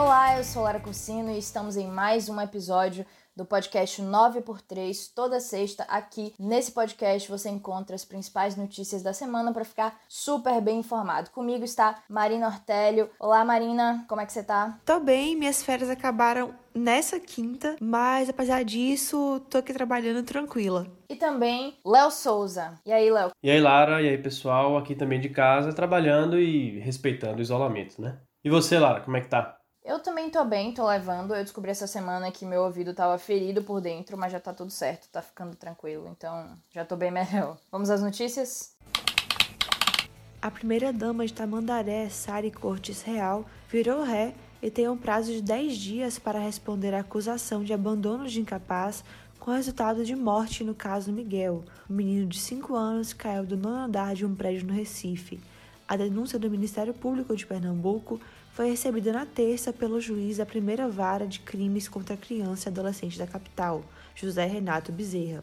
Olá, eu sou Lara Cursino e estamos em mais um episódio do podcast 9x3. Toda sexta, aqui nesse podcast, você encontra as principais notícias da semana para ficar super bem informado. Comigo está Marina Ortélio. Olá, Marina, como é que você tá? Tô bem, minhas férias acabaram nessa quinta, mas apesar disso, tô aqui trabalhando tranquila. E também Léo Souza. E aí, Léo? E aí, Lara, e aí, pessoal, aqui também de casa, trabalhando e respeitando o isolamento, né? E você, Lara, como é que tá? Eu também tô bem, tô levando. Eu descobri essa semana que meu ouvido tava ferido por dentro, mas já tá tudo certo, tá ficando tranquilo. Então, já tô bem melhor. Vamos às notícias? A primeira-dama de Tamandaré, Sari Cortes Real, virou ré e tem um prazo de 10 dias para responder à acusação de abandono de incapaz com resultado de morte no caso Miguel, um menino de 5 anos caiu do nono andar de um prédio no Recife. A denúncia do Ministério Público de Pernambuco foi recebida na terça pelo juiz da primeira vara de crimes contra criança e adolescente da capital, José Renato Bezerra.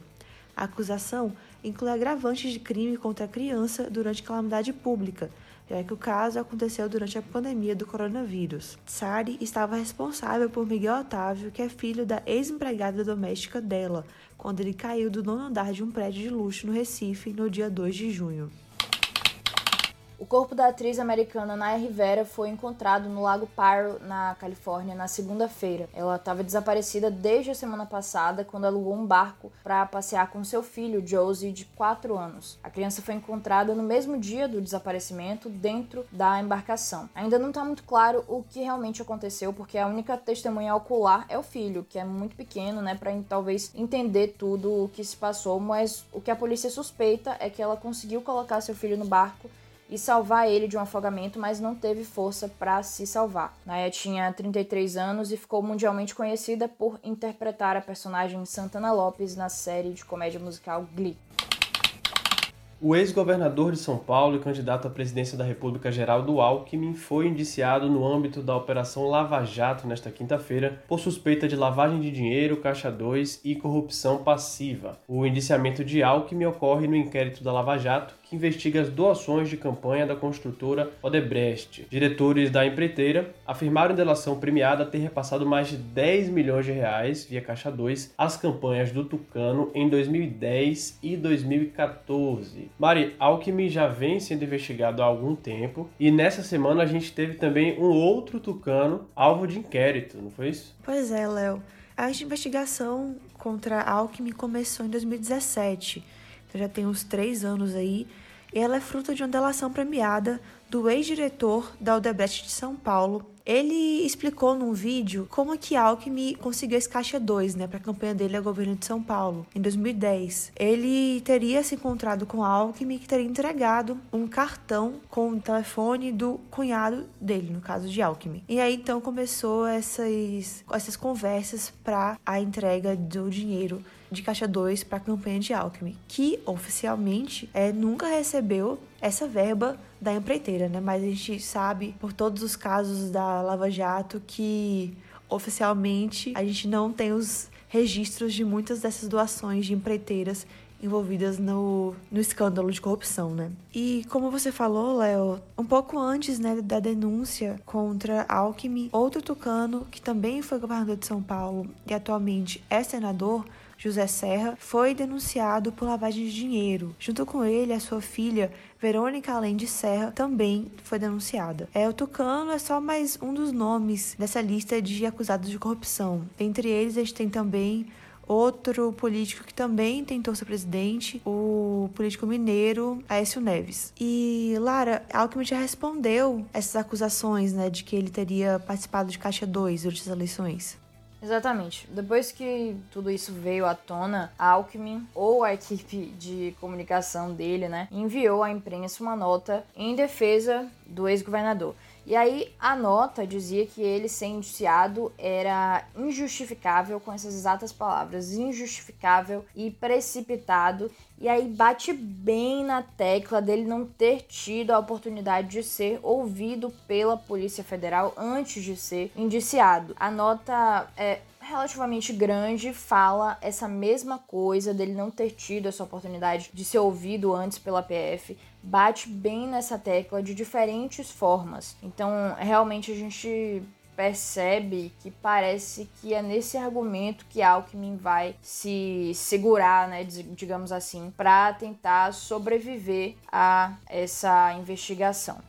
A acusação inclui agravantes de crime contra a criança durante calamidade pública, já que o caso aconteceu durante a pandemia do coronavírus. Sari estava responsável por Miguel Otávio, que é filho da ex-empregada doméstica dela, quando ele caiu do nono andar de um prédio de luxo no Recife no dia 2 de junho. O corpo da atriz americana Naya Rivera foi encontrado no Lago Paro, na Califórnia, na segunda-feira. Ela estava desaparecida desde a semana passada, quando alugou um barco para passear com seu filho, Josie, de 4 anos. A criança foi encontrada no mesmo dia do desaparecimento, dentro da embarcação. Ainda não está muito claro o que realmente aconteceu, porque a única testemunha ocular é o filho, que é muito pequeno, né, para talvez entender tudo o que se passou, mas o que a polícia suspeita é que ela conseguiu colocar seu filho no barco e salvar ele de um afogamento, mas não teve força para se salvar. Naya tinha 33 anos e ficou mundialmente conhecida por interpretar a personagem Santana Lopes na série de comédia musical Glee. O ex-governador de São Paulo e candidato à presidência da República Geraldo Alckmin foi indiciado no âmbito da Operação Lava Jato nesta quinta-feira por suspeita de lavagem de dinheiro, caixa 2 e corrupção passiva. O indiciamento de Alckmin ocorre no inquérito da Lava Jato, que investiga as doações de campanha da construtora Odebrecht. Diretores da empreiteira afirmaram em delação premiada ter repassado mais de 10 milhões de reais via Caixa 2 às campanhas do Tucano em 2010 e 2014. Mari, Alckmin já vem sendo investigado há algum tempo e nessa semana a gente teve também um outro Tucano alvo de inquérito, não foi isso? Pois é, Léo. A investigação contra Alckmin começou em 2017 então já tem uns três anos aí, e ela é fruto de uma delação premiada do ex-diretor da Odebrecht de São Paulo. Ele explicou num vídeo como que Alckmin conseguiu esse caixa 2, né, para a campanha dele ao governo de São Paulo, em 2010. Ele teria se encontrado com Alckmin que teria entregado um cartão com o telefone do cunhado dele, no caso de Alckmin. E aí então começou essas essas conversas para a entrega do dinheiro de caixa 2 para a campanha de Alckmin, que oficialmente é, nunca recebeu essa verba da empreiteira, né? Mas a gente sabe por todos os casos da Lava Jato que oficialmente a gente não tem os registros de muitas dessas doações de empreiteiras envolvidas no, no escândalo de corrupção, né? E como você falou, Léo, um pouco antes né, da denúncia contra Alckmin, outro tucano que também foi governador de São Paulo e atualmente é senador, José Serra, foi denunciado por lavagem de dinheiro. Junto com ele, a sua filha, Verônica Além de Serra, também foi denunciada. É, o Tucano é só mais um dos nomes dessa lista de acusados de corrupção. Entre eles, a gente tem também outro político que também tentou ser presidente, o político mineiro Aécio Neves. E Lara, Alckmin já respondeu essas acusações, né, de que ele teria participado de Caixa 2 durante as eleições. Exatamente. Depois que tudo isso veio à tona, Alckmin ou a equipe de comunicação dele, né, enviou à imprensa uma nota em defesa do ex-governador. E aí a nota dizia que ele ser indiciado era injustificável, com essas exatas palavras, injustificável e precipitado. E aí bate bem na tecla dele não ter tido a oportunidade de ser ouvido pela Polícia Federal antes de ser indiciado. A nota é relativamente grande fala essa mesma coisa dele não ter tido essa oportunidade de ser ouvido antes pela PF, bate bem nessa tecla de diferentes formas. Então, realmente a gente percebe que parece que é nesse argumento que Alckmin vai se segurar, né, digamos assim, para tentar sobreviver a essa investigação.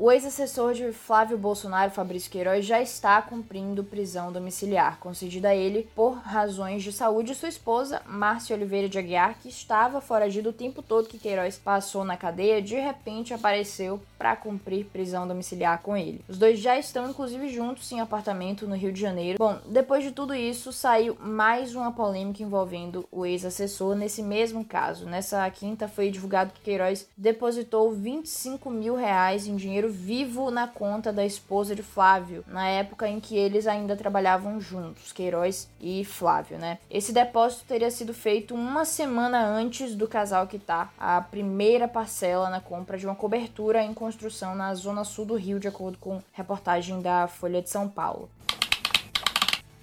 O ex-assessor de Flávio Bolsonaro, Fabrício Queiroz, já está cumprindo prisão domiciliar, concedida a ele por razões de saúde. Sua esposa, Márcia Oliveira de Aguiar, que estava foragida o tempo todo que Queiroz passou na cadeia, de repente apareceu para cumprir prisão domiciliar com ele. Os dois já estão, inclusive, juntos em apartamento no Rio de Janeiro. Bom, depois de tudo isso, saiu mais uma polêmica envolvendo o ex-assessor nesse mesmo caso. Nessa quinta foi divulgado que Queiroz depositou 25 mil reais em dinheiro dinheiro vivo na conta da esposa de Flávio, na época em que eles ainda trabalhavam juntos, Queiroz e Flávio, né? Esse depósito teria sido feito uma semana antes do casal quitar a primeira parcela na compra de uma cobertura em construção na zona sul do Rio, de acordo com reportagem da Folha de São Paulo.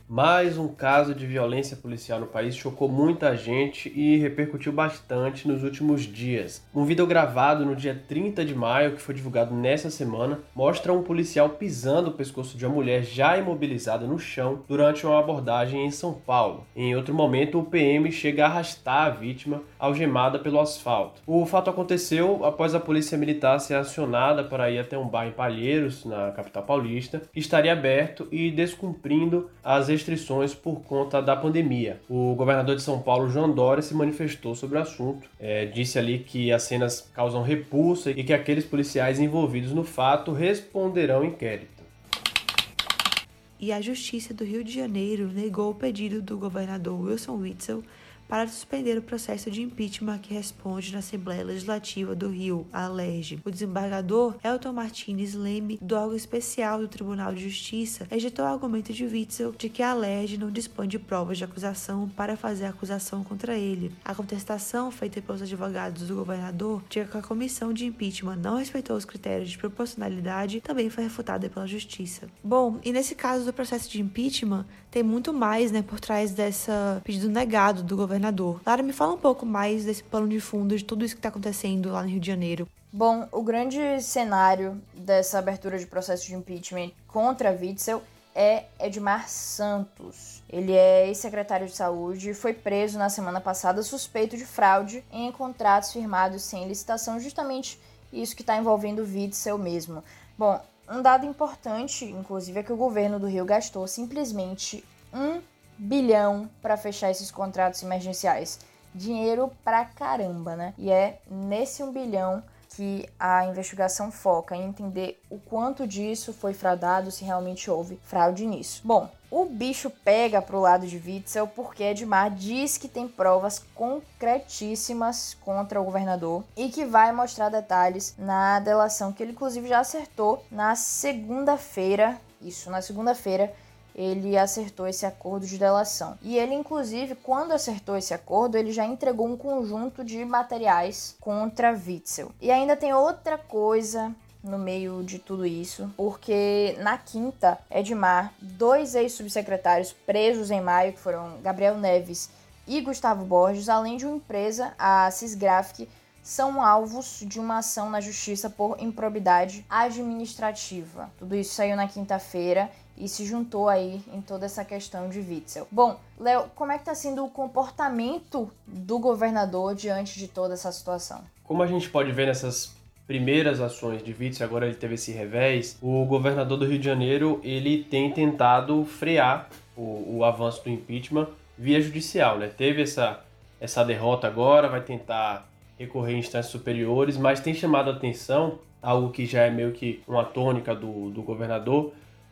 Mais um caso de violência policial no país chocou muita gente e repercutiu bastante nos últimos dias. Um vídeo gravado no dia 30 de maio, que foi divulgado nessa semana, mostra um policial pisando o pescoço de uma mulher já imobilizada no chão durante uma abordagem em São Paulo. Em outro momento, o PM chega a arrastar a vítima algemada pelo asfalto. O fato aconteceu após a polícia militar ser acionada para ir até um bar em Palheiros, na capital paulista, que estaria aberto e descumprindo as restrições por conta da pandemia. O governador de São Paulo, João Dória, se manifestou sobre o assunto, é, disse ali que as cenas causam repulsa e que aqueles policiais envolvidos no fato responderão inquérito. E a Justiça do Rio de Janeiro negou o pedido do governador Wilson Witzel para suspender o processo de impeachment que responde na Assembleia Legislativa do Rio, a LERJ. O desembargador Elton Martinez Leme, do órgão especial do Tribunal de Justiça, rejeitou o argumento de Witzel de que a LERJ não dispõe de provas de acusação para fazer a acusação contra ele. A contestação feita pelos advogados do governador de que a comissão de impeachment não respeitou os critérios de proporcionalidade também foi refutada pela Justiça. Bom, e nesse caso do processo de impeachment, tem muito mais né, por trás dessa pedido negado do governador governador. Lara, me fala um pouco mais desse plano de fundo, de tudo isso que está acontecendo lá no Rio de Janeiro. Bom, o grande cenário dessa abertura de processo de impeachment contra Witzel é Edmar Santos. Ele é ex-secretário de saúde e foi preso na semana passada suspeito de fraude em contratos firmados sem licitação, justamente isso que está envolvendo o Witzel mesmo. Bom, um dado importante, inclusive, é que o governo do Rio gastou simplesmente um bilhão para fechar esses contratos emergenciais. Dinheiro pra caramba, né? E é nesse um bilhão que a investigação foca em entender o quanto disso foi fraudado, se realmente houve fraude nisso. Bom, o bicho pega pro lado de Witzel porque Edmar diz que tem provas concretíssimas contra o governador e que vai mostrar detalhes na delação que ele inclusive já acertou na segunda-feira, isso na segunda-feira ele acertou esse acordo de delação. E ele, inclusive, quando acertou esse acordo, ele já entregou um conjunto de materiais contra Witzel. E ainda tem outra coisa no meio de tudo isso, porque na quinta, Edmar, dois ex-subsecretários presos em maio, que foram Gabriel Neves e Gustavo Borges, além de uma empresa, a Cisgraphic, são alvos de uma ação na justiça por improbidade administrativa. Tudo isso saiu na quinta-feira e se juntou aí em toda essa questão de Witzel. Bom, Léo, como é que está sendo o comportamento do governador diante de toda essa situação? Como a gente pode ver nessas primeiras ações de Witzel, agora ele teve esse revés, o governador do Rio de Janeiro ele tem tentado frear o, o avanço do impeachment via judicial, né? Teve essa, essa derrota agora, vai tentar recorrer em instâncias superiores, mas tem chamado a atenção, algo que já é meio que uma tônica do, do governador,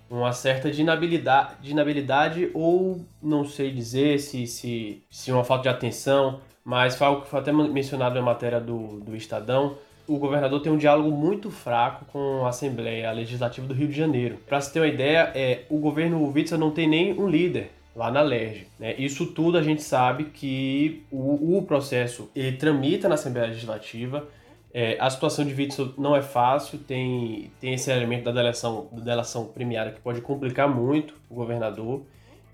uma certa de inabilidade, de inabilidade ou não sei dizer se, se, se uma falta de atenção, mas foi algo que foi até mencionado na matéria do, do Estadão. O governador tem um diálogo muito fraco com a Assembleia Legislativa do Rio de Janeiro. Para se ter uma ideia, é, o governo Witzel não tem nem um líder lá na LERJ. Né? Isso tudo a gente sabe que o, o processo ele tramita na Assembleia Legislativa. É, a situação de Witzel não é fácil, tem, tem esse elemento da delação, da delação premiada que pode complicar muito o governador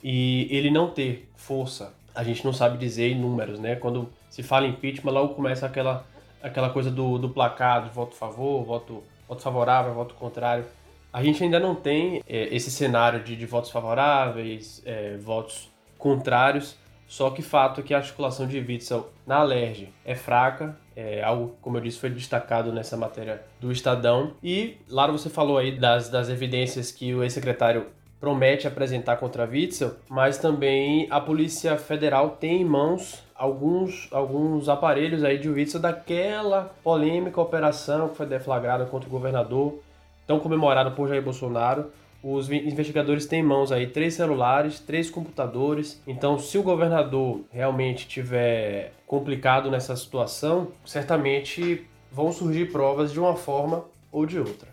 e ele não ter força, a gente não sabe dizer em números, né? Quando se fala em impeachment, logo começa aquela, aquela coisa do, do placar, de voto favor, voto, voto favorável, voto contrário. A gente ainda não tem é, esse cenário de, de votos favoráveis, é, votos contrários, só que fato é que a articulação de Witzel na Alerj é fraca, é algo, como eu disse, foi destacado nessa matéria do Estadão. E, Lara, você falou aí das, das evidências que o ex-secretário promete apresentar contra Witzel, mas também a Polícia Federal tem em mãos alguns, alguns aparelhos aí de Witzel daquela polêmica operação que foi deflagrada contra o governador, tão comemorada por Jair Bolsonaro. Os investigadores têm em mãos aí três celulares, três computadores. Então, se o governador realmente tiver complicado nessa situação, certamente vão surgir provas de uma forma ou de outra.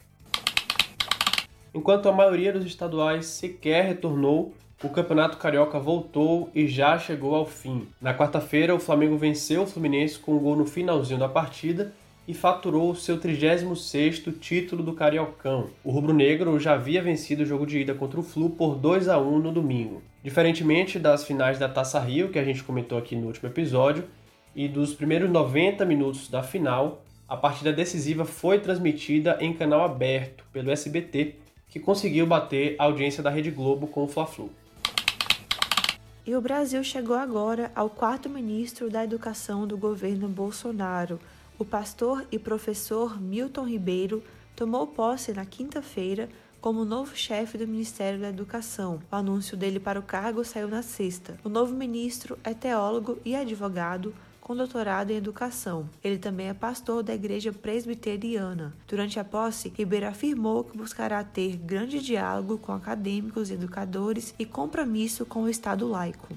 Enquanto a maioria dos estaduais sequer retornou, o Campeonato Carioca voltou e já chegou ao fim. Na quarta-feira, o Flamengo venceu o Fluminense com um gol no finalzinho da partida e faturou seu 36º título do Cariocão. O rubro-negro já havia vencido o jogo de ida contra o Flu por 2 a 1 no domingo. Diferentemente das finais da Taça Rio, que a gente comentou aqui no último episódio, e dos primeiros 90 minutos da final, a partida decisiva foi transmitida em canal aberto pelo SBT que conseguiu bater a audiência da Rede Globo com o Fla-Flu. E o Brasil chegou agora ao quarto ministro da Educação do governo Bolsonaro. O pastor e professor Milton Ribeiro tomou posse na quinta-feira como novo chefe do Ministério da Educação. O anúncio dele para o cargo saiu na sexta. O novo ministro é teólogo e advogado com doutorado em educação. Ele também é pastor da Igreja Presbiteriana. Durante a posse, Ribeiro afirmou que buscará ter grande diálogo com acadêmicos e educadores e compromisso com o Estado laico.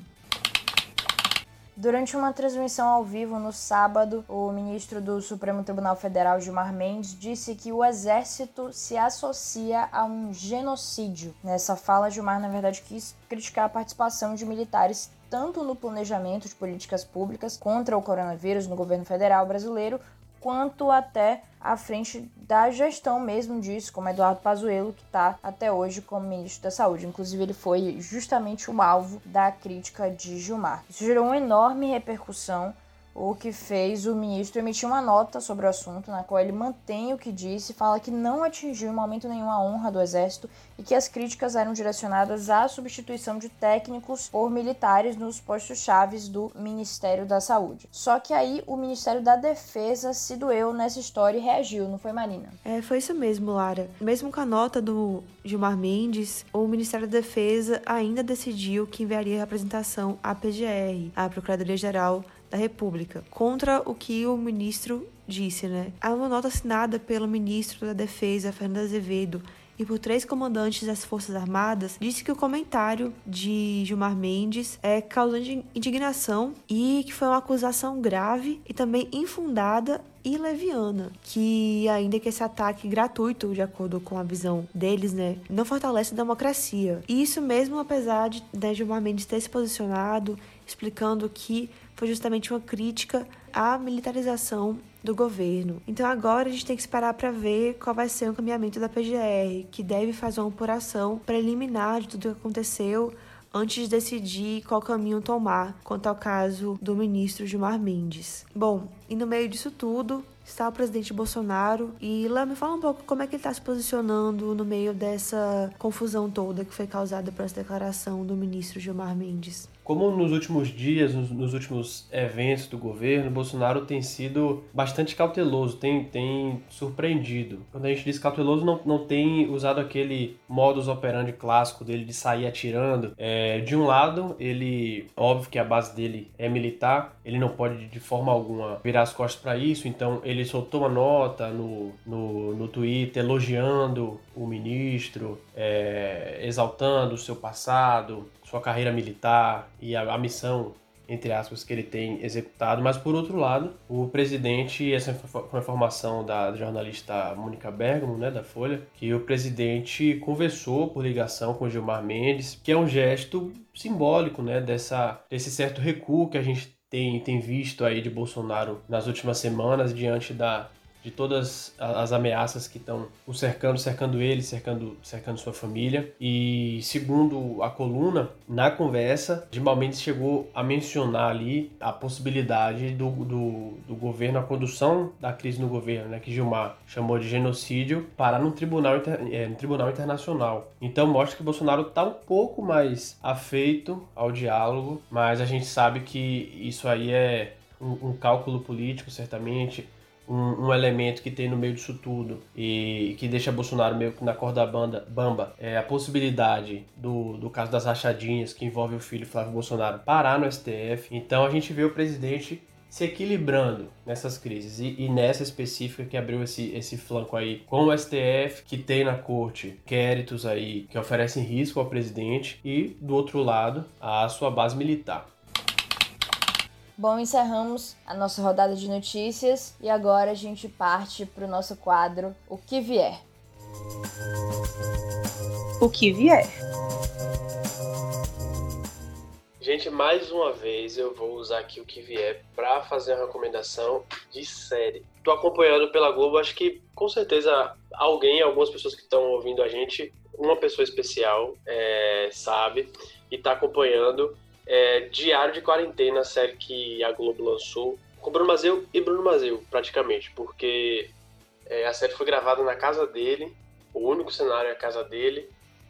Durante uma transmissão ao vivo no sábado, o ministro do Supremo Tribunal Federal, Gilmar Mendes, disse que o exército se associa a um genocídio. Nessa fala, Gilmar, na verdade, quis criticar a participação de militares tanto no planejamento de políticas públicas contra o coronavírus no governo federal brasileiro, quanto até à frente da gestão mesmo disso, como Eduardo Pazuello, que está até hoje como ministro da Saúde. Inclusive, ele foi justamente o alvo da crítica de Gilmar. Isso gerou uma enorme repercussão o que fez o ministro emitir uma nota sobre o assunto, na qual ele mantém o que disse, fala que não atingiu em momento nenhum a honra do Exército e que as críticas eram direcionadas à substituição de técnicos por militares nos postos chaves do Ministério da Saúde. Só que aí o Ministério da Defesa se doeu nessa história e reagiu, não foi, Marina? É, foi isso mesmo, Lara. Mesmo com a nota do Gilmar Mendes, o Ministério da Defesa ainda decidiu que enviaria representação à PGR, à Procuradoria-Geral da República, contra o que o ministro disse, né? Há uma nota assinada pelo ministro da Defesa, Fernando Azevedo, e por três comandantes das Forças Armadas, disse que o comentário de Gilmar Mendes é causando indignação e que foi uma acusação grave e também infundada e leviana, que ainda que esse ataque gratuito, de acordo com a visão deles, né, não fortalece a democracia. E isso mesmo apesar de né, Gilmar Mendes ter se posicionado explicando que foi justamente uma crítica à militarização do governo. Então agora a gente tem que esperar para ver qual vai ser o caminhamento da PGR, que deve fazer uma apuração preliminar de tudo o que aconteceu antes de decidir qual caminho tomar quanto ao caso do ministro Gilmar Mendes. Bom, e no meio disso tudo, está o presidente Bolsonaro. E lá me fala um pouco como é que ele está se posicionando no meio dessa confusão toda que foi causada por essa declaração do ministro Gilmar Mendes. Como nos últimos dias, nos, últimos eventos do governo, Bolsonaro tem sido bastante cauteloso, tem, tem surpreendido. Quando a gente diz cauteloso, não, não tem usado aquele modus operandi clássico dele de sair atirando. É, de um lado, ele, óbvio que a base dele é militar, ele não pode de forma alguma virar as costas para isso, então ele soltou uma nota no, no, no Twitter elogiando o ministro, é, exaltando o seu passado, sua carreira militar e a, a missão entre aspas, que ele tem executado, mas por outro lado, o presidente, essa foi uma informação da jornalista Mônica Bergamo, né, da Folha, que o presidente conversou por ligação com Gilmar Mendes, que é um gesto simbólico, né, dessa, desse certo recuo que a gente tem, tem visto aí de Bolsonaro nas últimas semanas diante da de todas as ameaças que estão o cercando, cercando ele, cercando, cercando sua família. E segundo a coluna, na conversa, Gilmar Mendes chegou a mencionar ali a possibilidade do, do, do governo, a condução da crise no governo, né, que Gilmar chamou de genocídio, parar no tribunal, é, no tribunal internacional. Então mostra que Bolsonaro está um pouco mais afeito ao diálogo, mas a gente sabe que isso aí é um, um cálculo político, certamente um, um, elemento que tem no meio disso tudo e que deixa Bolsonaro meio que na corda banda, bamba é a possibilidade do, do caso das rachadinhas que envolve o filho Flávio Bolsonaro parar no STF. Então a gente vê o presidente se equilibrando nessas crises e, e, nessa específica que abriu esse, esse flanco aí com o STF que tem na corte quéritos aí que oferecem risco ao presidente e do outro lado a sua base militar. Bom, encerramos a nossa rodada de notícias e agora a gente parte para o nosso quadro O que vier. O que vier. Gente, mais uma vez eu vou usar aqui o que vier para fazer uma recomendação de série. Tô acompanhando pela Globo, acho que com certeza alguém, algumas pessoas que estão ouvindo a gente, uma pessoa especial é, sabe e está acompanhando é, Diário de Quarentena, a série que a Globo lançou, com Bruno Mazeu e Bruno Mazeu, praticamente, porque é, a série foi gravada na casa dele, o único cenário é a casa dele,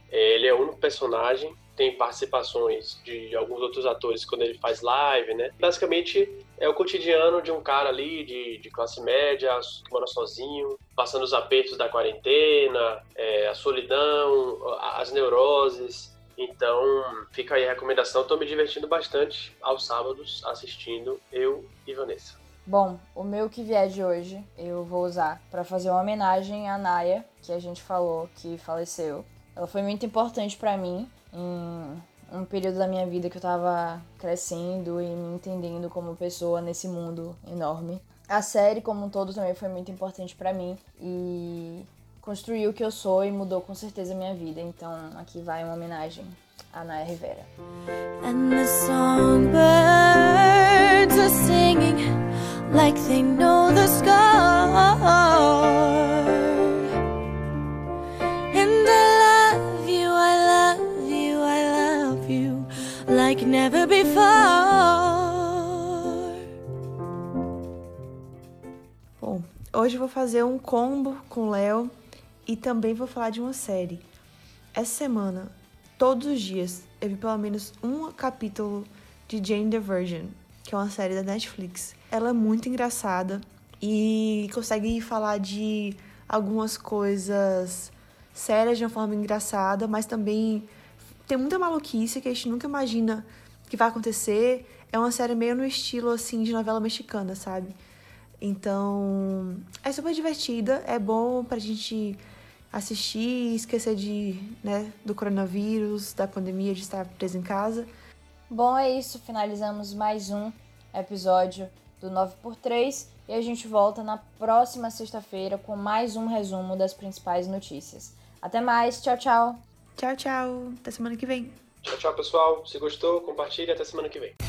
é, ele é o único personagem, tem participações de, alguns outros atores quando ele faz live, né? Basicamente é o cotidiano de um cara ali de, de classe média, que mora sozinho, passando os apertos da quarentena, é, a solidão, as neuroses, então, fica aí a recomendação. Estou me divertindo bastante aos sábados assistindo eu e Vanessa. Bom, o meu que vier de hoje eu vou usar para fazer uma homenagem à Naya, que a gente falou que faleceu. Ela foi muito importante para mim em um período da minha vida que eu tava crescendo e me entendendo como pessoa nesse mundo enorme. A série como um todo também foi muito importante para mim e construiu o que eu sou e mudou com certeza a minha vida. Então aqui vai uma homenagem a Naya Rivera. And the songbirds are singing like they know the score. And I love you, I love you, I love you like never before. Bom, hoje eu vou fazer um combo com o Léo e também vou falar de uma série. Essa semana, todos os dias, eu vi pelo menos um capítulo de Jane the Virgin, que é uma série da Netflix. Ela é muito engraçada e consegue falar de algumas coisas sérias de uma forma engraçada, mas também tem muita maluquice que a gente nunca imagina que vai acontecer. É uma série meio no estilo assim de novela mexicana, sabe? Então, é super divertida, é bom pra gente assistir, esquecer de, né, do coronavírus, da pandemia, de estar preso em casa. Bom, é isso. Finalizamos mais um episódio do 9x3 e a gente volta na próxima sexta-feira com mais um resumo das principais notícias. Até mais, tchau, tchau. Tchau, tchau. Até semana que vem. Tchau, tchau, pessoal. Se gostou, compartilhe. Até semana que vem.